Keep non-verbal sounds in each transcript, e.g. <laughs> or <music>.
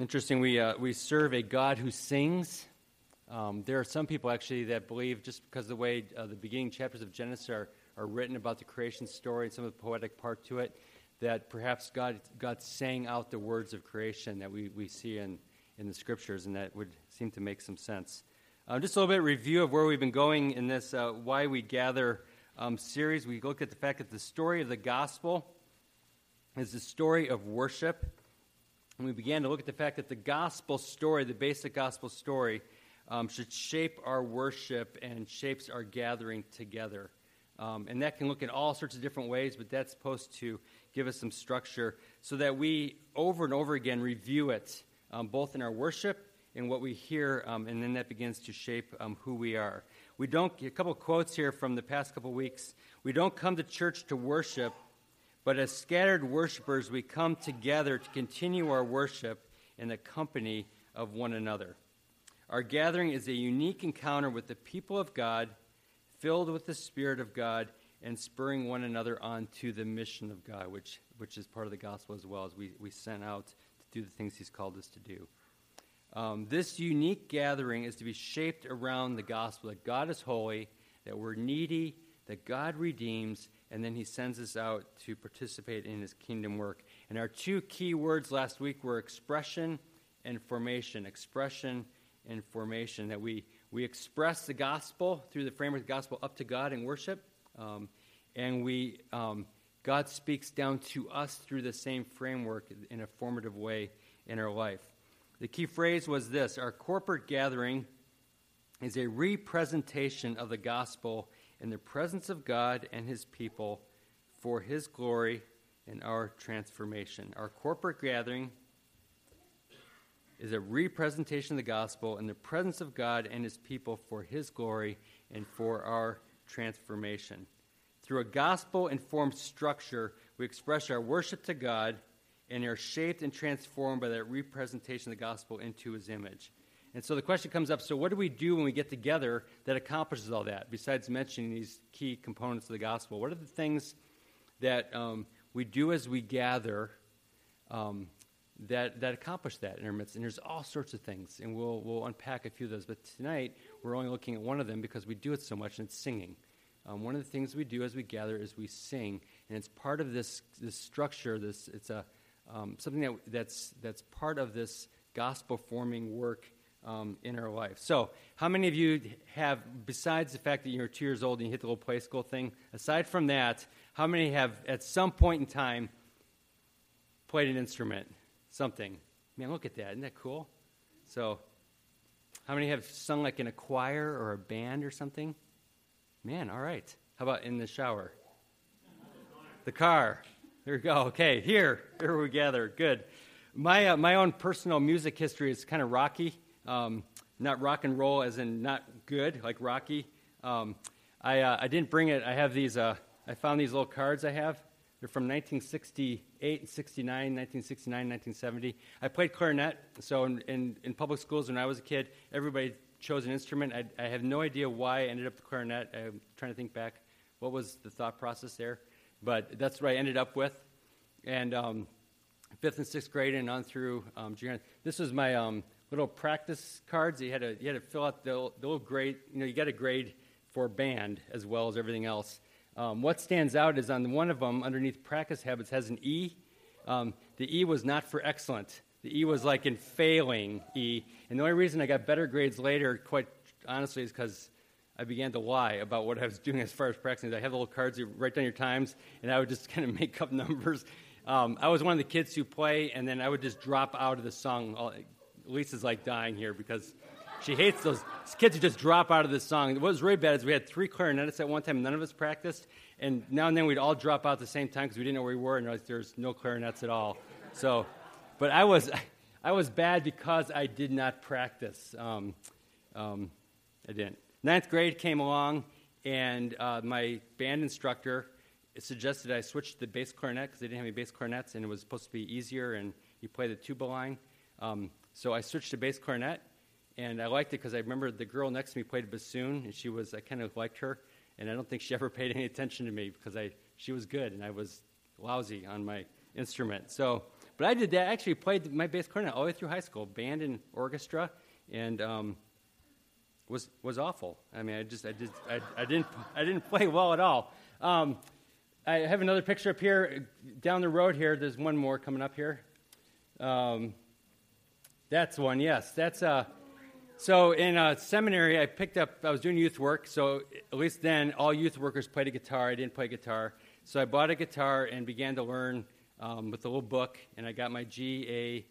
Interesting, we, uh, we serve a God who sings. Um, there are some people actually that believe just because the way uh, the beginning chapters of Genesis are, are written about the creation story and some of the poetic part to it, that perhaps God, God sang out the words of creation that we, we see in, in the scriptures, and that would seem to make some sense. Uh, just a little bit of review of where we've been going in this uh, Why We Gather um, series. We looked at the fact that the story of the gospel is the story of worship. And we began to look at the fact that the gospel story, the basic gospel story, um, should shape our worship and shapes our gathering together. Um, and that can look in all sorts of different ways, but that's supposed to give us some structure so that we over and over again review it, um, both in our worship and what we hear, um, and then that begins to shape um, who we are. We don't, a couple quotes here from the past couple weeks. We don't come to church to worship, but as scattered worshipers, we come together to continue our worship in the company of one another. Our gathering is a unique encounter with the people of God, filled with the Spirit of God, and spurring one another on to the mission of God, which, which is part of the gospel as well as we, we sent out to do the things He's called us to do. Um, this unique gathering is to be shaped around the gospel that God is holy, that we're needy, that God redeems, and then He sends us out to participate in His kingdom work. And our two key words last week were expression and formation. Expression and formation. That we, we express the gospel through the framework of the gospel up to God in worship, um, and we um, God speaks down to us through the same framework in a formative way in our life. The key phrase was this Our corporate gathering is a representation of the gospel in the presence of God and his people for his glory and our transformation. Our corporate gathering is a representation of the gospel in the presence of God and his people for his glory and for our transformation. Through a gospel informed structure, we express our worship to God and are shaped and transformed by that representation of the gospel into his image. And so the question comes up so, what do we do when we get together that accomplishes all that, besides mentioning these key components of the gospel? What are the things that um, we do as we gather um, that, that accomplish that in our midst? And there's all sorts of things, and we'll, we'll unpack a few of those. But tonight, we're only looking at one of them because we do it so much, and it's singing. Um, one of the things we do as we gather is we sing, and it's part of this, this structure. This it's a um, something that, that's, that's part of this gospel forming work um, in our life. So, how many of you have, besides the fact that you're two years old and you hit the little play school thing, aside from that, how many have at some point in time played an instrument? Something. Man, look at that. Isn't that cool? So, how many have sung like in a choir or a band or something? Man, all right. How about in the shower? The car. There we go. Okay, here, here we gather. Good. My, uh, my own personal music history is kind of rocky. Um, not rock and roll as in not good, like Rocky. Um, I, uh, I didn't bring it. I have these, uh, I found these little cards I have. They're from 1968 and 69, 1969, 1970. I played clarinet, so in, in, in, public schools when I was a kid, everybody chose an instrument. I, I have no idea why I ended up the clarinet. I'm trying to think back. What was the thought process there? But that's what I ended up with. And um, fifth and sixth grade and on through um. This was my um, little practice cards. You had to you had to fill out the, the little grade. You know, you got a grade for band as well as everything else. Um, what stands out is on one of them, underneath practice habits, has an E. Um, the E was not for excellent. The E was like in failing E. And the only reason I got better grades later, quite honestly, is because I began to lie about what I was <laughs> doing as far as practicing. I have little cards, you write down your times, and I would just <laughs> kind of make up numbers. Um, I was one of the kids who play, and then I would just drop out of the song. Lisa's like dying here because she hates those kids who just drop out of the song. What was really bad is we had three clarinetists at one time, none of us practiced, and now and then we'd all drop out at the same time because we didn't know where we were, and like, there's no clarinets at all. So, but I was, <laughs> I was bad because I did not practice. Um, um, I didn't. Ninth grade came along, and uh, my band instructor suggested I switch to the bass clarinet because they didn't have any bass clarinets, and it was supposed to be easier, and you play the tuba line. Um, so I switched to bass clarinet, and I liked it because I remember the girl next to me played bassoon, and she was I kind of liked her, and I don't think she <laughs> ever paid any attention to me because I she was good and I was lousy on my instrument. So, But I did that. I actually played my bass clarinet all the way through high school, band and orchestra, and um, was was awful. I mean, I just I just I, I didn't I didn't play well at all. Um, I have another picture up here down the road here. There's one more coming up here. Um, that's one. Yes, that's uh. So in a seminary, I picked up. I was doing youth work, so at least then all youth workers played a guitar. I didn't play guitar, so I bought a guitar and began to learn um, with a little book. And I got my G, A,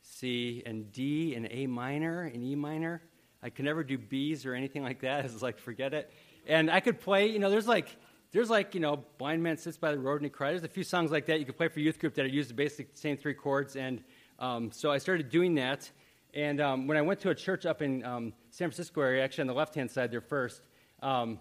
C, and D, and A minor, and E minor. I could never do B's or anything like that. <laughs> I was like, forget it. And I could play, you know, there's like, there's like, you know, Blind Man Sits by the Road and He Cries. There's a few songs like that you could play for youth group that used the basic same three chords. And um, so I started doing that. And um, when I went to a church up in um, San Francisco area, actually on the left hand side there first, um,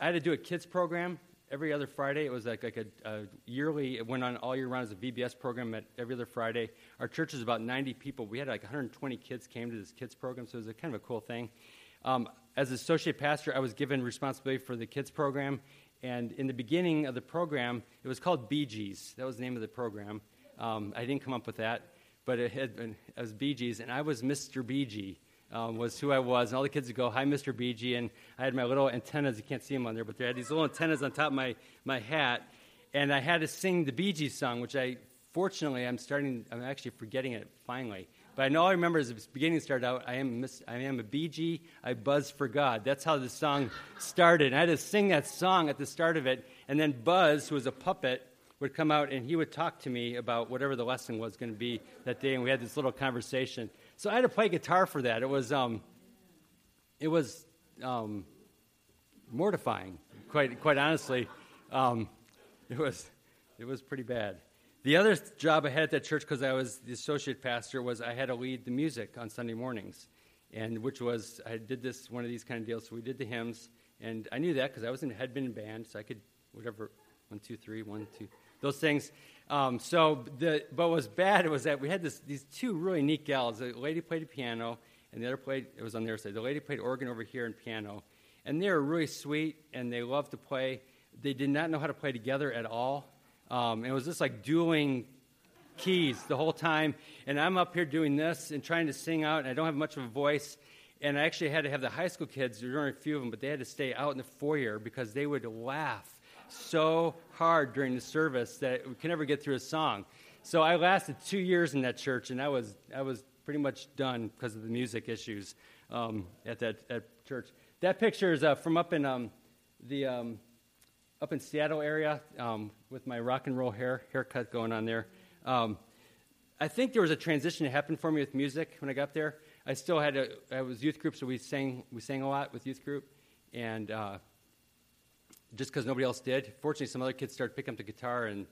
I had to do a kids program every other Friday. It was like, like a, a, yearly, it went on all year round as a VBS program at every other Friday. Our church is about 90 people. We had like 120 kids came to this kids program, so it was a kind of a cool thing. Um, as associate pastor, I was given responsibility for the kids program. And in the beginning of the program, it was called Gees. That was the name of the program. Um, I didn't come up with that, but it, had been, Bee Gees, and I was Mr. BG um, was who I was. And all the kids would go, Hi, Mr. BG. And I had my little antennas. You can't see them on there, but they had these little antennas on top of my, my hat. And I had to sing the Bee Gees song, which I, fortunately, I'm starting, I'm actually forgetting it finally. But I know all I remember as the beginning started out, I am, miss, I am a BG, I buzz for God. That's how the song started. And I had to sing that song at the start of it. And then Buzz, who was a puppet, would come out and he would talk to me about whatever the lesson was going to be that day. And we had this little conversation. So I had to play guitar for that. It was, um, it was um, mortifying, quite, quite honestly. Um, it, was, it was pretty bad. The other job I had at that church, because I was the associate pastor, was I had to lead the music on Sunday mornings, and which was I did this one of these kind of deals. So we did the hymns, and I knew that because I was in had been in band, so I could whatever one two three one two those things. Um, so, the, but what was bad was that we had this, these two really neat gals. The lady played the piano, and the other played, it was on their side. The lady played organ over here and piano. And they were really sweet, and they loved to play. They did not know how to play together at all. Um, and it was just like dueling keys the whole time. And I'm up here doing this and trying to sing out, and I don't have much of a voice. And I actually had to have the high school kids, there were only a few of them, but they had to stay out in the foyer because they would laugh so hard during the service that we could never get through a song. So I lasted two years in that church, and I was, I was pretty much done because of the music issues um, at that at church. That picture is uh, from up in um, the um, up in Seattle area um, with my rock and roll hair haircut going on there. Um, I think there was a transition that happened for me with music when I got there. I still had a, I was youth group, so we sang we sang a lot with youth group, and uh, just because nobody else did. Fortunately, some other kids started picking up the guitar and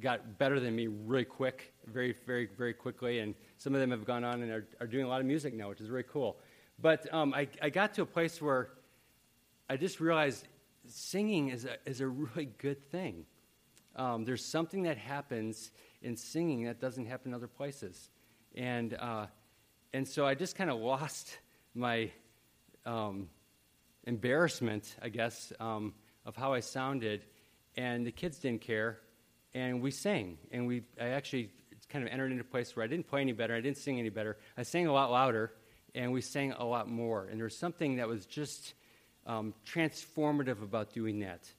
got better than me really quick, very, very, very quickly. And some of them have gone on and are, are doing a lot of music now, which is really cool. But um, I, I got to a place where I just realized singing is a, is a really good thing. Um, there's something that happens in singing that doesn't happen in other places. And, uh, and so I just kind of lost my um, embarrassment, I guess, um, of how I sounded, and the kids didn't care, and we sang, and we I actually kind of entered into a place where I didn't play any better, I didn't sing any better. I sang a lot louder, and we sang a lot more, and there was something that was just um, transformative about doing that,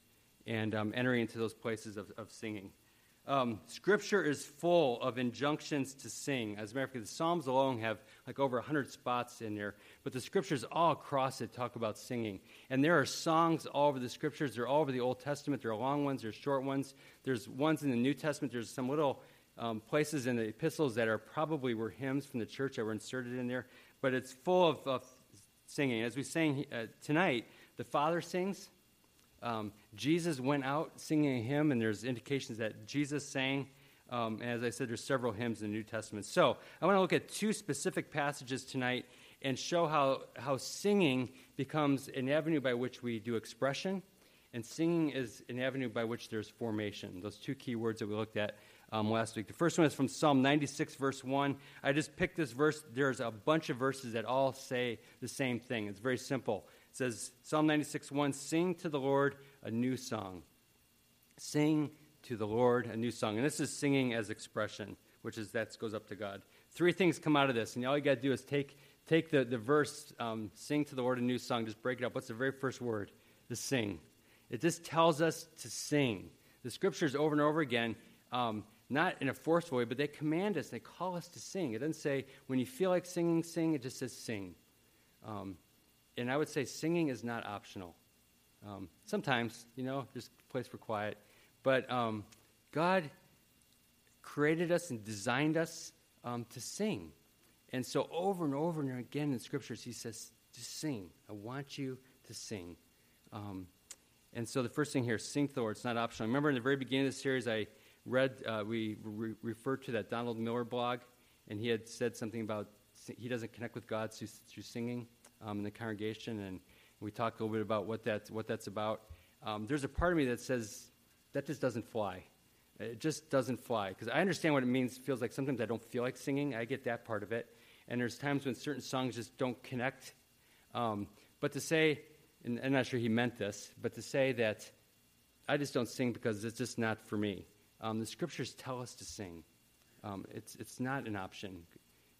and um, entering into those places of, of singing. Um, scripture is full of injunctions to sing. As a matter of fact, the Psalms alone have like over 100 spots in there, but the scriptures all across it talk about singing. And there are songs all over the scriptures. They're all over the Old Testament. There are long ones, there's short ones. There's ones in the New Testament. There's some little um, places in the epistles that are probably were hymns from the church that were inserted in there, but it's full of, of singing. As we sang uh, tonight, the Father sings, um, Jesus went out singing a hymn, and there's indications that Jesus sang. Um, and as I said, there's several hymns in the New Testament. So I want to look at two specific passages tonight and show how, how singing becomes an avenue by which we do expression, and singing is an avenue by which there's formation. Those two key words that we looked at um, last week. The first one is from Psalm 96, verse 1. I just picked this verse. There's a bunch of verses that all say the same thing. It's very simple. It says, Psalm 96 1 Sing to the Lord a new song. Sing to the Lord a new song. And this is singing as expression, which is that goes up to God. Three things come out of this, and all you got to do is take, take the, the verse, um, sing to the Lord a new song, just break it up. What's the very first word? The sing. It just tells us to sing. The scriptures over and over again, um, not in a forceful way, but they command us, they call us to sing. It doesn't say, when you feel like singing, sing. It just says sing. Um, and I would say singing is not optional. Um, sometimes, you know, just a place for quiet. But um, God created us and designed us um, to sing. And so, over and over and again in scriptures, He says, just sing. I want you to sing. Um, and so, the first thing here, sing to the Lord. It's not optional. Remember in the very beginning of the series, I read, uh, we re- referred to that Donald Miller blog, and he had said something about he doesn't connect with God through, through singing um, in the congregation. And we talked a little bit about what that's, what that's about. Um, there's a part of me that says that just doesn't fly. It just doesn't fly. Because I understand what it means, feels like sometimes I don't feel like singing. I get that part of it. And there's times when certain songs just don't connect. Um, but to say, and I'm not sure he meant this, but to say that I just don't sing because it's just not for me. Um, the scriptures tell us to sing. Um, it's, it's not an option.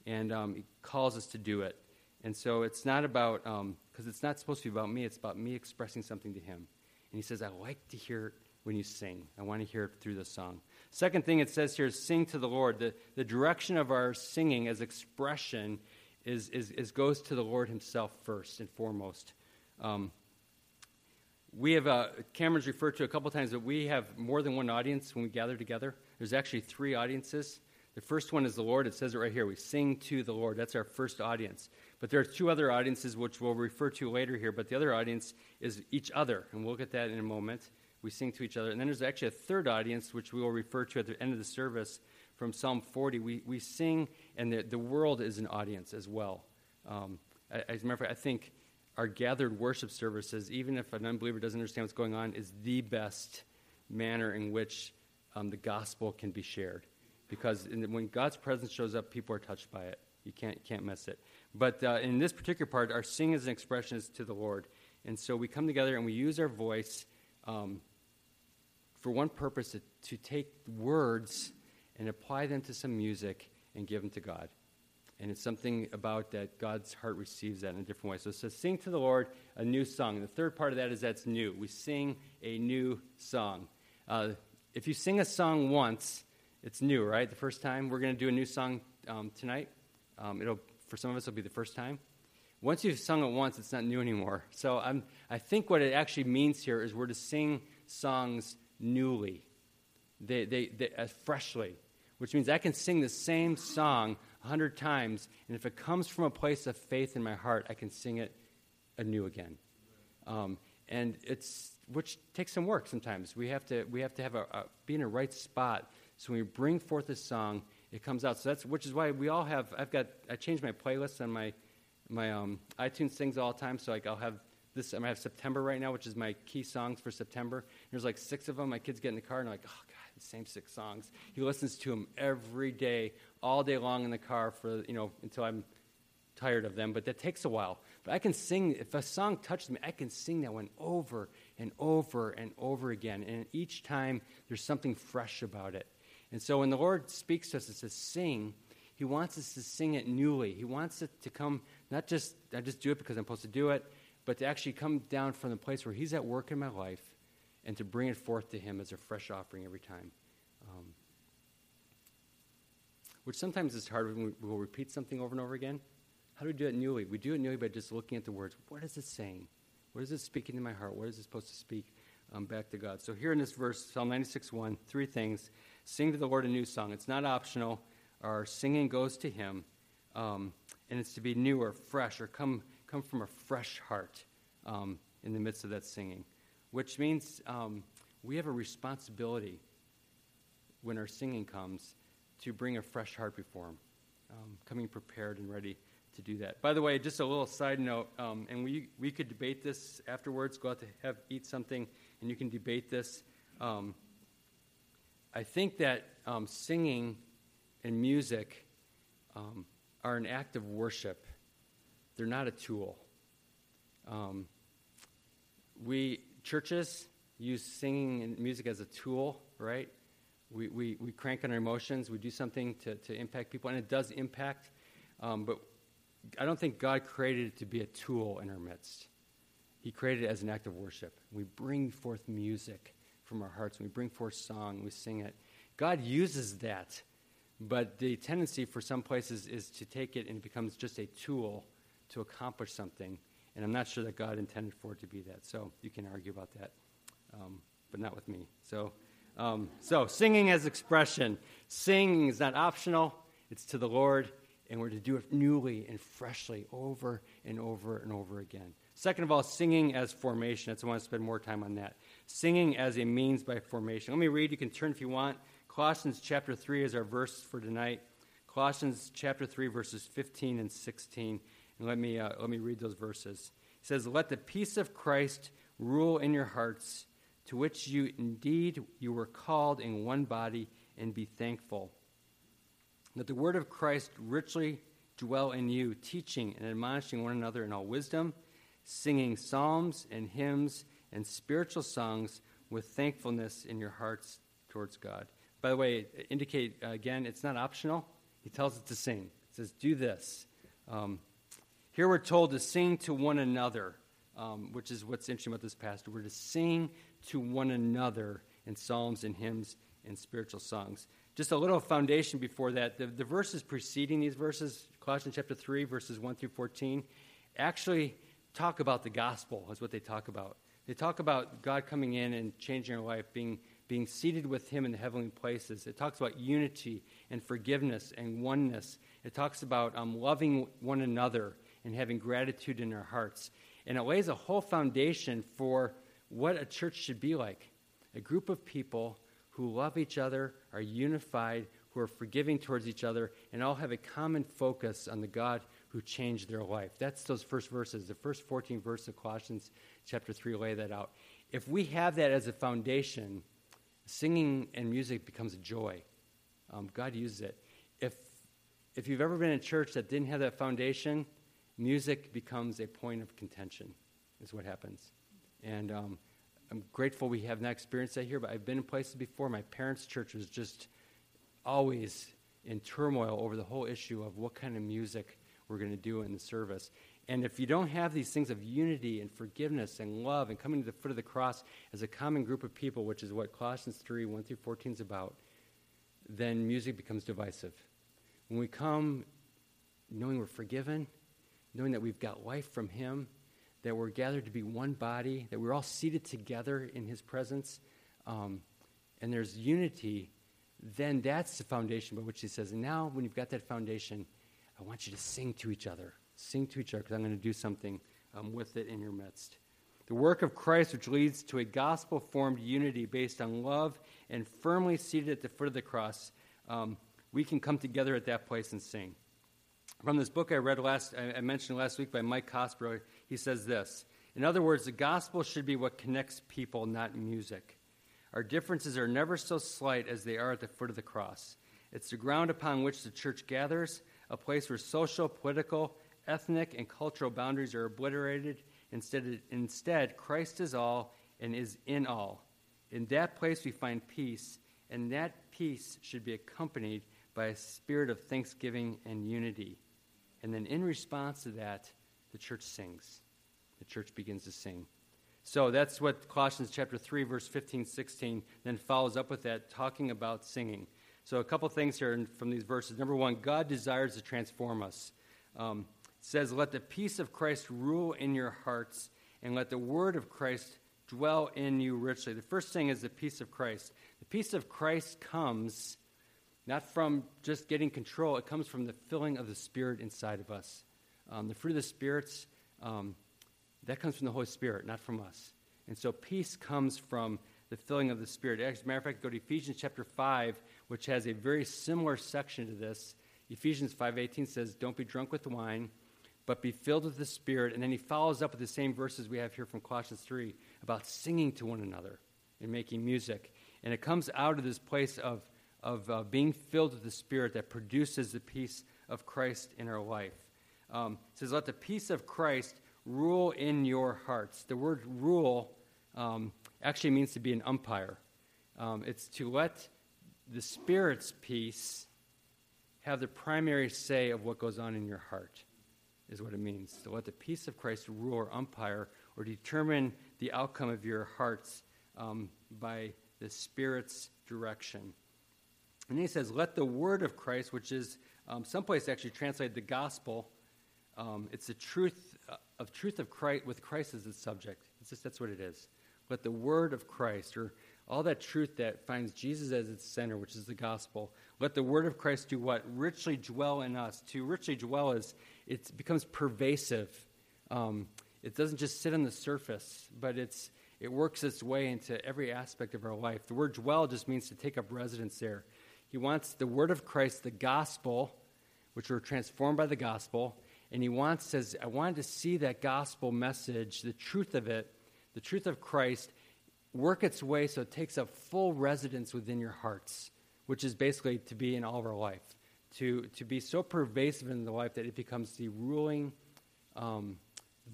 And um, he calls us to do it. And so it's not about, because um, it's not supposed to be about me, it's about me expressing something to him. And he says, I like to hear it when you sing. I want to hear it through the song. Second thing it says here is sing to the Lord. The, the direction of our singing as expression is, is, is goes to the Lord himself first and foremost. Um, we have, uh, Cameron's referred to a couple times that we have more than one audience when we gather together. There's actually three audiences. The first one is the Lord. It says it right here. We sing to the Lord. That's our first audience. But there are two other audiences which we'll refer to later here. But the other audience is each other, and we'll get that in a moment. We sing to each other. And then there's actually a third audience which we will refer to at the end of the service from Psalm 40. We, we sing, and the, the world is an audience as well. Um, as a matter of fact, I think our gathered worship services, even if an unbeliever doesn't understand what's going on, is the best manner in which um, the gospel can be shared because the, when God's presence shows up, people are touched by it. You can't, can't miss it. But uh, in this particular part, our sing is an expression to the Lord. And so we come together and we use our voice um, for one purpose to, to take words and apply them to some music and give them to God. And it's something about that God's heart receives that in a different way. So it says, sing to the Lord a new song. And the third part of that is that's new. We sing a new song. Uh, if you sing a song once, it's new, right? The first time. We're going to do a new song um, tonight. Um, it'll, for some of us, it'll be the first time. Once you've sung it once, it's not new anymore. So I'm, I think what it actually means here is we're to sing songs newly, they, they, they, uh, freshly, which means I can sing the same song a hundred times, and if it comes from a place of faith in my heart, I can sing it anew again. Um, and it's which takes some work sometimes. We have to we have to have a, a be in a right spot so when we bring forth a song, it comes out. So that's which is why we all have. I've got. I changed my playlist on my my um, iTunes things all the time. So like I'll have this. I have September right now, which is my key songs for September. There's like six of them. My kids get in the car and they're like, oh god, the same six songs. He listens to them every day, all day long in the car for you know until I'm tired of them. But that takes a while. But I can sing. If a song touches me, I can sing that one over and over and over again. And each time there's something fresh about it. And so when the Lord speaks to us and says, sing, He wants us to sing it newly. He wants it to come, not just, I just do it because I'm supposed to do it, but to actually come down from the place where He's at work in my life and to bring it forth to Him as a fresh offering every time. Um, which sometimes is hard when we, we'll repeat something over and over again. How do we do it newly? We do it newly by just looking at the words. What is it saying? What is it speaking to my heart? What is it supposed to speak um, back to God? So here in this verse, Psalm 96 1, three things. Sing to the Lord a new song. It's not optional. Our singing goes to Him, um, and it's to be new or fresh or come, come from a fresh heart um, in the midst of that singing, which means um, we have a responsibility when our singing comes to bring a fresh heart before Him, um, coming prepared and ready to do that. By the way, just a little side note, um, and we, we could debate this afterwards, go out to have eat something, and you can debate this. Um, I think that um, singing and music um, are an act of worship. They're not a tool. Um, we churches use singing and music as a tool, right? We, we, we crank on our emotions, we do something to, to impact people, and it does impact. Um, but I don't think God created it to be a tool in our midst. He created it as an act of worship. We bring forth music from our hearts, we bring forth song, we sing it. God uses that, but the tendency for some places is to take it and it becomes just a tool to accomplish something. And I'm not sure that God intended for it to be that. So you can argue about that, um, but not with me. So, um, so singing as expression. Singing is not optional, it's to the Lord, and we're to do it newly and freshly over and over and over again. Second of all, singing as formation. That's I want to spend more time on that. Singing as a means by formation. Let me read. You can turn if you want. Colossians chapter 3 is our verse for tonight. Colossians chapter 3, verses 15 and 16. And let me, uh, let me read those verses. It says, Let the peace of Christ rule in your hearts, to which you indeed you were called in one body, and be thankful. Let the word of Christ richly dwell in you, teaching and admonishing one another in all wisdom, singing psalms and hymns and spiritual songs with thankfulness in your hearts towards God. By the way, indicate again, it's not optional. He tells us to sing. He says, Do this. Um, here we're told to sing to one another, um, which is what's interesting about this passage. We're to sing to one another in psalms and hymns and spiritual songs. Just a little foundation before that. The, the verses preceding these verses, Colossians chapter 3, verses 1 through 14, actually talk about the gospel, is what they talk about. They talk about God coming in and changing our life, being, being seated with Him in the heavenly places. It talks about unity and forgiveness and oneness. It talks about um, loving one another and having gratitude in our hearts. And it lays a whole foundation for what a church should be like a group of people who love each other, are unified, who are forgiving towards each other, and all have a common focus on the God who changed their life. That's those first verses. The first 14 verses of Colossians chapter 3 lay that out. If we have that as a foundation, singing and music becomes a joy. Um, God uses it. If, if you've ever been in a church that didn't have that foundation, music becomes a point of contention, is what happens. And um, I'm grateful we have not experienced that here, but I've been in places before. My parents' church was just always in turmoil over the whole issue of what kind of music we're going to do in the service. And if you don't have these things of unity and forgiveness and love and coming to the foot of the cross as a common group of people, which is what Colossians 3 1 through 14 is about, then music becomes divisive. When we come knowing we're forgiven, knowing that we've got life from Him, that we're gathered to be one body, that we're all seated together in His presence, um, and there's unity, then that's the foundation by which He says, now when you've got that foundation, I want you to sing to each other. Sing to each other because I'm going to do something um, with it in your midst. The work of Christ, which leads to a gospel formed unity based on love and firmly seated at the foot of the cross, um, we can come together at that place and sing. From this book I read last, I mentioned last week by Mike Cosper, he says this. In other words, the gospel should be what connects people, not music. Our differences are never so slight as they are at the foot of the cross. It's the ground upon which the church gathers, a place where social, political, ethnic, and cultural boundaries are obliterated. Instead, instead, Christ is all and is in all. In that place, we find peace, and that peace should be accompanied by a spirit of thanksgiving and unity. And then, in response to that, the church sings. The church begins to sing. So that's what Colossians chapter 3, verse 15, 16 then follows up with that, talking about singing. So, a couple things here from these verses. Number one, God desires to transform us. Um, it says, Let the peace of Christ rule in your hearts, and let the word of Christ dwell in you richly. The first thing is the peace of Christ. The peace of Christ comes not from just getting control, it comes from the filling of the Spirit inside of us. Um, the fruit of the Spirits, um, that comes from the Holy Spirit, not from us. And so peace comes from the filling of the Spirit. As a matter of fact, go to Ephesians chapter 5, which has a very similar section to this. Ephesians 5.18 says, Don't be drunk with wine, but be filled with the Spirit. And then he follows up with the same verses we have here from Colossians 3 about singing to one another and making music. And it comes out of this place of of uh, being filled with the Spirit that produces the peace of Christ in our life. Um, it says, Let the peace of Christ rule in your hearts. The word rule um, actually means to be an umpire. Um, it's to let the Spirit's peace have the primary say of what goes on in your heart, is what it means. To let the peace of Christ rule or umpire or determine the outcome of your hearts um, by the Spirit's direction. And he says, Let the word of Christ, which is um, someplace actually translated the gospel, um, it's the truth uh, of truth of Christ with Christ as the subject. It's just that's what it is. Let the word of Christ, or all that truth that finds Jesus as its center, which is the gospel, let the word of Christ do what? Richly dwell in us. To richly dwell is it becomes pervasive. Um, it doesn't just sit on the surface, but it's it works its way into every aspect of our life. The word dwell just means to take up residence there. He wants the word of Christ, the gospel, which we're transformed by the gospel, and he wants says, I wanted to see that gospel message, the truth of it, the truth of Christ, work its way so it takes up full residence within your hearts, which is basically to be in all of our life, to, to be so pervasive in the life that it becomes the ruling um,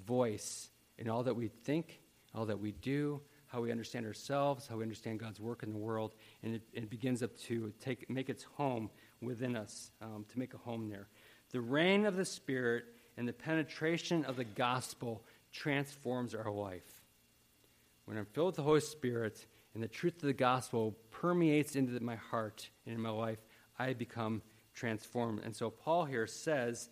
voice in all that we think, all that we do, how we understand ourselves, how we understand God's work in the world, and it, it begins up to take, make its home within us, um, to make a home there. The reign of the Spirit and the penetration of the gospel transforms our life. When I'm filled with the Holy Spirit and the truth of the gospel permeates into my heart and in my life, I become transformed. And so Paul here says,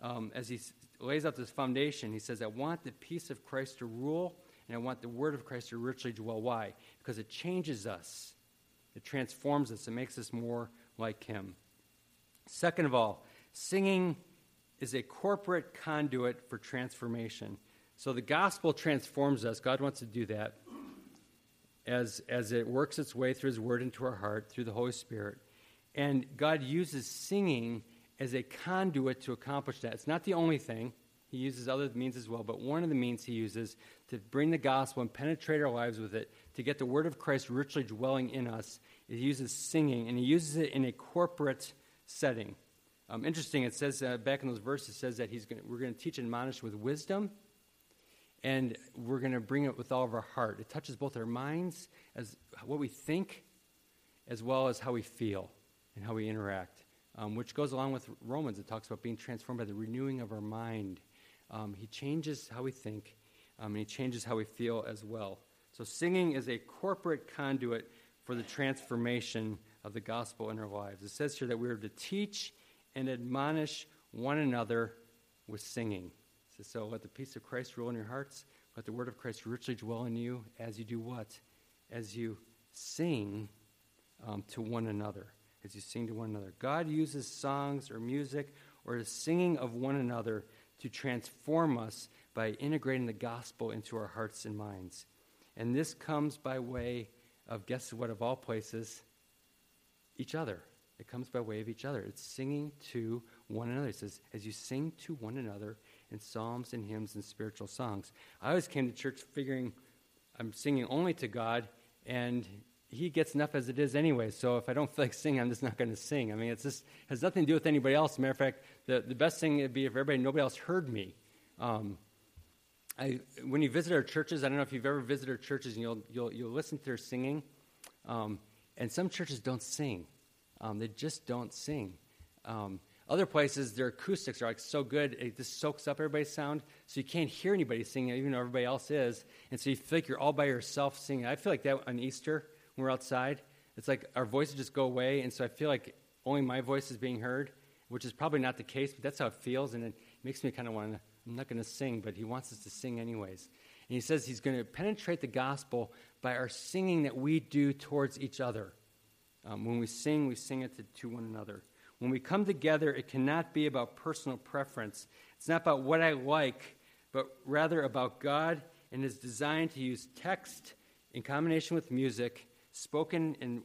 um, as he lays out this foundation, he says, I want the peace of Christ to rule, and I want the word of Christ to richly dwell. Why? Because it changes us, it transforms us, it makes us more like him. Second of all, singing is a corporate conduit for transformation. So the gospel transforms us. God wants to do that as, as it works its way through his word into our heart through the Holy Spirit. And God uses singing as a conduit to accomplish that. It's not the only thing. He uses other means as well, but one of the means he uses to bring the gospel and penetrate our lives with it, to get the word of Christ richly dwelling in us, he uses singing, and he uses it in a corporate setting. Um, interesting, it says uh, back in those verses, it says that he's gonna, we're going to teach and admonish with wisdom, and we're going to bring it with all of our heart. It touches both our minds, as what we think, as well as how we feel and how we interact um, which goes along with Romans. It talks about being transformed by the renewing of our mind. Um, he changes how we think, um, and he changes how we feel as well. So, singing is a corporate conduit for the transformation of the gospel in our lives. It says here that we are to teach and admonish one another with singing. So, so let the peace of Christ rule in your hearts. Let the word of Christ richly dwell in you as you do what? As you sing um, to one another as you sing to one another. God uses songs or music or the singing of one another to transform us by integrating the gospel into our hearts and minds. And this comes by way of, guess what, of all places? Each other. It comes by way of each other. It's singing to one another. It says, as you sing to one another in psalms and hymns and spiritual songs. I always came to church figuring I'm singing only to God, and he gets enough as it is anyway. So if I don't feel like singing, I'm just not going to sing. I mean, it just has nothing to do with anybody else. Matter of fact, the, the best thing would be if everybody, nobody else heard me. Um, I, when you visit our churches, I don't know if you've ever visited our churches and you'll, you'll, you'll listen to their singing. Um, and some churches don't sing. Um, they just don't sing. Um, other places, their acoustics are like so good, it just soaks up everybody's sound, so you can't hear anybody singing, even though everybody else is. And so you feel like you're all by yourself singing. I feel like that on Easter when we're outside. It's like our voices just go away, and so I feel like only my voice is being heard, which is probably not the case, but that's how it feels, and it makes me kind of want to. I'm not going to sing, but he wants us to sing anyways. And he says he's going to penetrate the gospel by our singing that we do towards each other. Um, when we sing, we sing it to, to one another. When we come together, it cannot be about personal preference. It's not about what I like, but rather about God and is designed to use text in combination with music spoken and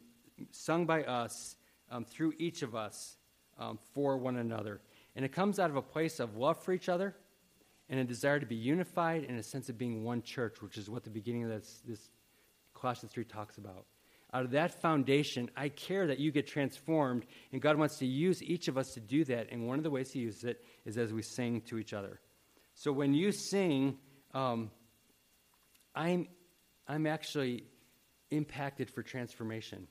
sung by us um, through each of us um, for one another. And it comes out of a place of love for each other and a desire to be unified and a sense of being one church, which is what the beginning of this, this Colossians 3 talks about. Out of that foundation, I care that you get transformed, and God wants to use each of us to do that. And one of the ways He uses it is as we sing to each other. So when you sing, um, I'm, I'm actually impacted for transformation.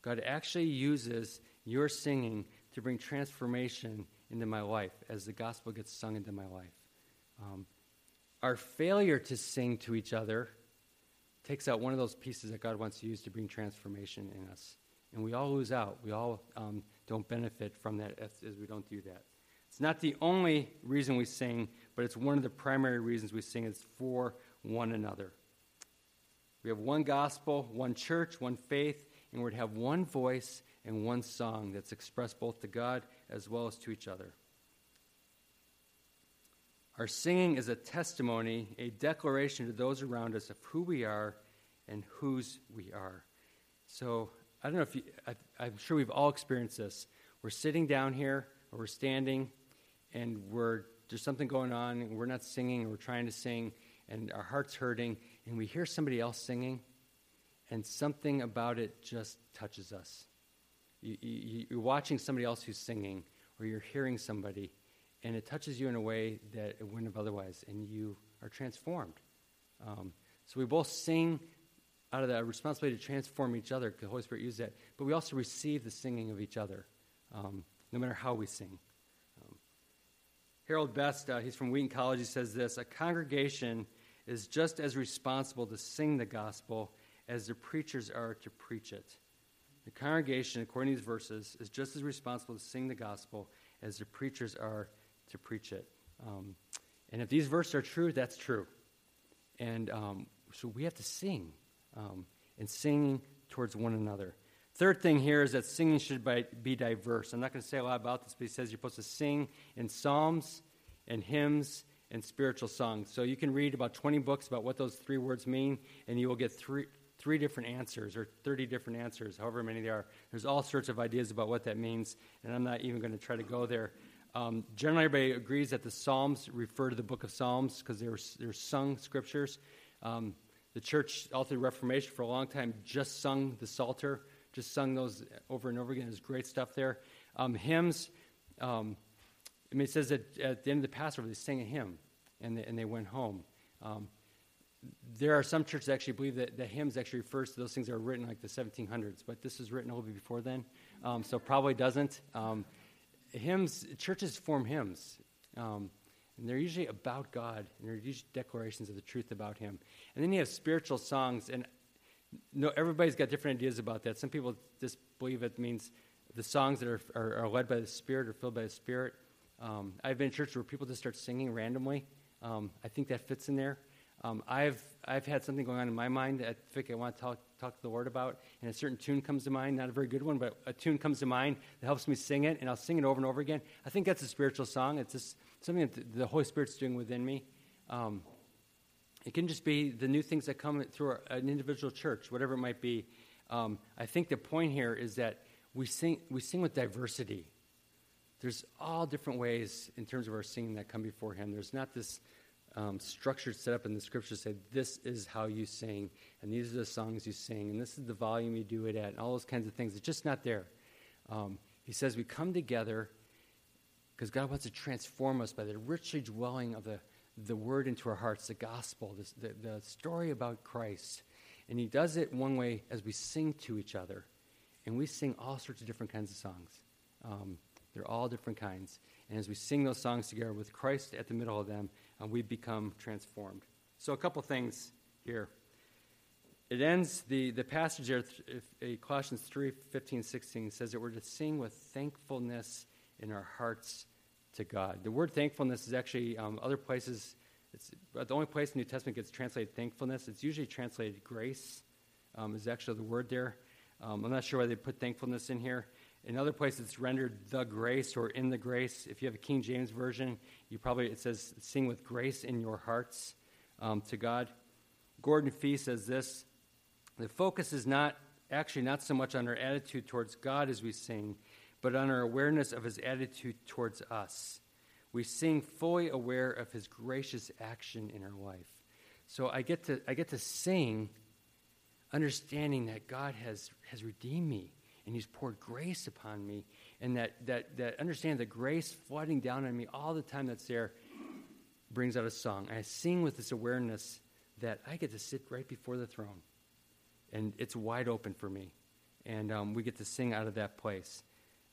God actually uses your singing to bring transformation into my life as the gospel gets sung into my life. Um, our failure to sing to each other takes out one of those pieces that God wants to use to bring transformation in us. And we all lose out. We all um, don't benefit from that as, as we don't do that. It's not the only reason we sing, but it's one of the primary reasons we sing. It's for one another. We have one gospel, one church, one faith, and we're to have one voice and one song that's expressed both to God as well as to each other. Our singing is a testimony, a declaration to those around us of who we are and whose we are. So, I don't know if you, I, am sure we've all experienced this. We're sitting down here, or we're standing, and we're, there's something going on, and we're not singing, or we're trying to sing, and our heart's hurting, and we hear somebody else singing, and something about it just touches us. You, you, you're watching somebody else who's singing, or you're hearing somebody, and it touches you in a way that it wouldn't have otherwise, and you are transformed. Um, so we both sing out of the responsibility to transform each other, because the Holy Spirit uses that, but we also receive the singing of each other, um, no matter how we sing. Um, Harold Best, uh, he's from Wheaton College, he says this A congregation is just as responsible to sing the gospel as the preachers are to preach it. The congregation, according to these verses, is just as responsible to sing the gospel as the preachers are to preach it. Um, and if these verses are true, that's true. And um, so we have to sing um, and singing towards one another. Third thing here is that singing should be diverse. I'm not going to say a lot about this, but he says you're supposed to sing in psalms and hymns and spiritual songs. So you can read about 20 books about what those three words mean, and you will get three, three different answers or 30 different answers, however many there are. There's all sorts of ideas about what that means, and I'm not even going to try to go there. Um, generally, everybody agrees that the Psalms refer to the book of Psalms because they're, they're sung scriptures. Um, the church, all through the Reformation, for a long time, just sung the Psalter, just sung those over and over again. There's great stuff there. Um, hymns, um, I mean, it says that at the end of the Passover, they sang a hymn and they, and they went home. Um, there are some churches that actually believe that the hymns actually refers to those things that are written like the 1700s, but this was written a little bit before then, um, so probably doesn't. Hymns, churches form hymns. Um, and they're usually about God, and they're usually declarations of the truth about Him. And then you have spiritual songs, and no, everybody's got different ideas about that. Some people just believe it means the songs that are, are, are led by the Spirit or filled by the Spirit. Um, I've been in church where people just start singing randomly. Um, I think that fits in there. Um, I've, I've had something going on in my mind that I think I want to talk, talk to the Lord about, and a certain tune comes to mind, not a very good one, but a tune comes to mind that helps me sing it, and I'll sing it over and over again. I think that's a spiritual song. It's just something that the Holy Spirit's doing within me. Um, it can just be the new things that come through an individual church, whatever it might be. Um, I think the point here is that we sing, we sing with diversity. There's all different ways in terms of our singing that come before Him. There's not this um, structured set up in the scriptures say this is how you sing and these are the songs you sing and this is the volume you do it at and all those kinds of things. It's just not there. Um, he says we come together because god wants to transform us by the richly dwelling of the, the word into our hearts the gospel this, the, the story about christ. And he does it one way as we sing to each other and we sing all sorts of different kinds of songs. Um, they're all different kinds. And as we sing those songs together with christ at the middle of them and we become transformed. So, a couple things here. It ends, the, the passage there, Colossians 3 15, 16 says that we're to sing with thankfulness in our hearts to God. The word thankfulness is actually um, other places, it's the only place the New Testament gets translated thankfulness. It's usually translated grace, um, is actually the word there. Um, I'm not sure why they put thankfulness in here. In other places, it's rendered the grace or in the grace. If you have a King James version, you probably it says sing with grace in your hearts um, to God. Gordon Fee says this: the focus is not actually not so much on our attitude towards God as we sing, but on our awareness of His attitude towards us. We sing fully aware of His gracious action in our life. So I get to I get to sing, understanding that God has has redeemed me and He's poured grace upon me. And that, that, that understand the grace flooding down on me all the time that's there brings out a song. I sing with this awareness that I get to sit right before the throne. and it's wide open for me. And um, we get to sing out of that place.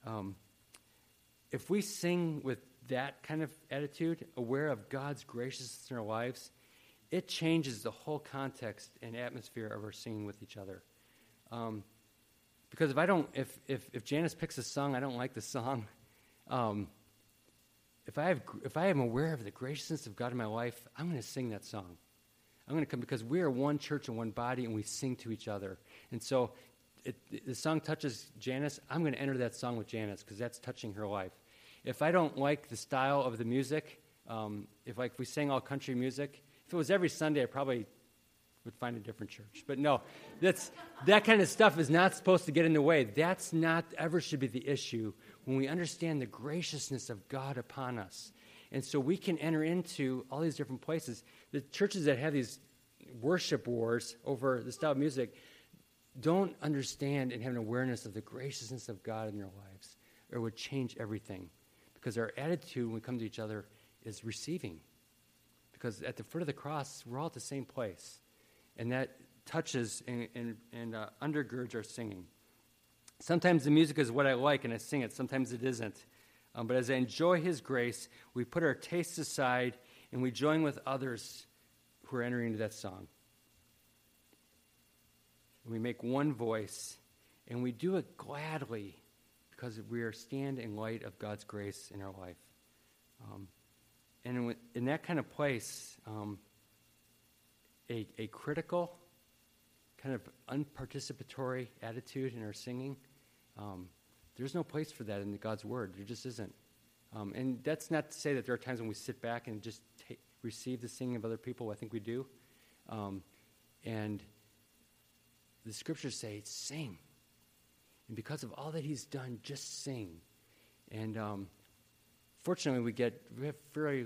Um, if we sing with that kind of attitude, aware of God's graciousness in our lives, it changes the whole context and atmosphere of our singing with each other. Um, because if I don't, if, if, if Janice picks a song, I don't like the song. Um, if I have, if I am aware of the graciousness of God in my life, I'm going to sing that song. I'm going to come because we are one church and one body, and we sing to each other. And so, it, the song touches Janice. I'm going to enter that song with Janice because that's touching her life. If I don't like the style of the music, um, if like if we sang all country music, if it was every Sunday, I probably would find a different church. But no, that's, that kind of stuff is not supposed to get in the way. That's not ever should be the issue when we understand the graciousness of God upon us. And so we can enter into all these different places. The churches that have these worship wars over the style of music don't understand and have an awareness of the graciousness of God in their lives, or it would change everything. Because our attitude when we come to each other is receiving. Because at the foot of the cross, we're all at the same place. And that touches and, and, and uh, undergirds our singing. Sometimes the music is what I like and I sing it, sometimes it isn't. Um, but as I enjoy His grace, we put our tastes aside and we join with others who are entering into that song. We make one voice and we do it gladly because we are stand in light of God's grace in our life. Um, and in, in, that kind of place, um, a, a critical, kind of unparticipatory attitude in our singing, um, there's no place for that in God's Word. There just isn't. Um, and that's not to say that there are times when we sit back and just receive the singing of other people. I think we do. Um, and the scriptures say, sing. And because of all that he's done, just sing. And um, fortunately, we get we very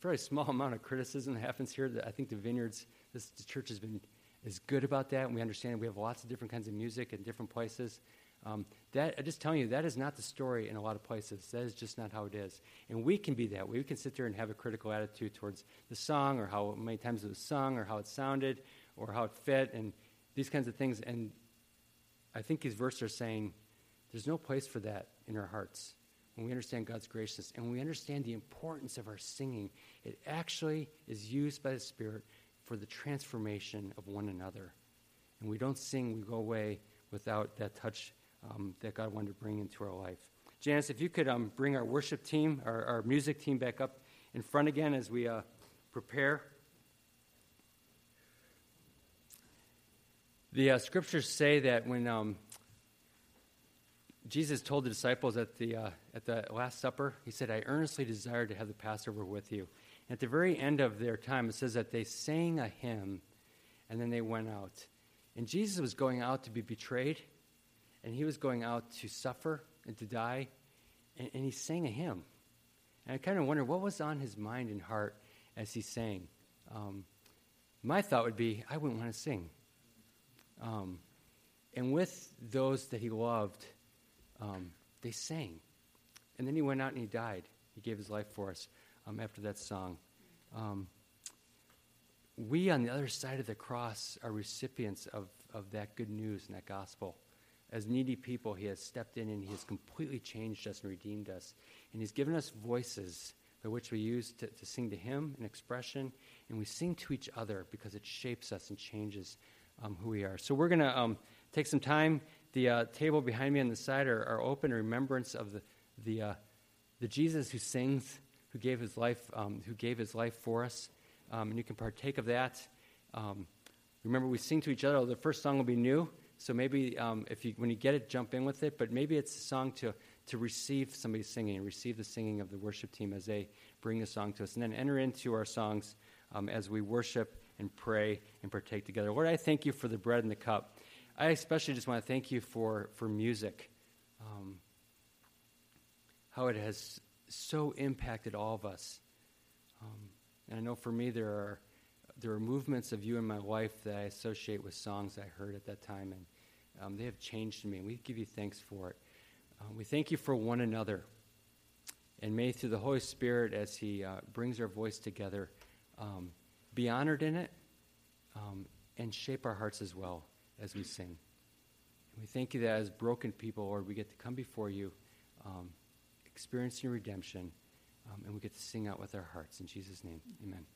very small <laughs> amount of criticism that happens here. I think the vineyards, this the church has been is good about that, and we understand we have lots of different kinds of music in different places. Um, that I'm just telling you, that is not the story in a lot of places. That is just not how it is. And we can be that. We can sit there and have a critical attitude towards the song, or how many times it was sung, or how it sounded, or how it fit, and these kinds of things. And I think these verses are saying there's no place for that in our hearts when we understand God's graciousness and we understand the importance of our singing. It actually is used by the Spirit for the transformation of one another. And we don't sing, we go away without that touch um, that God wanted to bring into our life. Janice, if you could um, bring our worship team, our, our, music team back up in front again as we uh, prepare. The uh, scriptures say that when um, Jesus told the disciples at the, uh, at the Last Supper, He said, I earnestly desire to have the Passover with you. At the very end of their time, it says that they sang a hymn and then they went out. And Jesus was going out to be betrayed, and he was going out to suffer and to die, and, and he sang a hymn. And I kind of wonder what was on his mind and heart as he sang. Um, my thought would be, I wouldn't want to sing. Um, and with those that he loved, um, they sang. And then he went out and he died. He gave his life for us um, after that song. Um, we, on the other side of the cross, are recipients of, of that good news and that gospel. As needy people, he has stepped in and he has completely changed us and redeemed us. And he's given us voices by which we use to, to sing to him, an expression, and we sing to each other because it shapes us and changes um, who we are. So we're going to um, take some time. The uh, table behind me on the side are, are open in remembrance of the, the, uh, the Jesus who sings, who gave his life, um, who gave his life for us. Um, and you can partake of that. Um, remember, we sing to each other. The first song will be new, so maybe um, if you, when you get it, jump in with it. But maybe it's a song to, to receive somebody singing, receive the singing of the worship team as they bring the song to us, and then enter into our songs as we worship and pray and partake together. Lord, I thank you for the bread and the cup. I especially just want to thank you for, for music, um, how it has so impacted all of us. Um, and I know for me, there are, there are movements of you and my wife that I associate with songs I heard at that time, and um, they have changed me, we give you thanks for it. Uh, we thank you for one another. And may through the Holy Spirit, as He uh, brings our voice together, um, be honored in it, um, and shape our hearts as well. as we sing. And we thank you that as broken people, Lord, we get to come before you, um, experiencing redemption, um, and we get to sing out with our hearts. In Jesus' name, amen.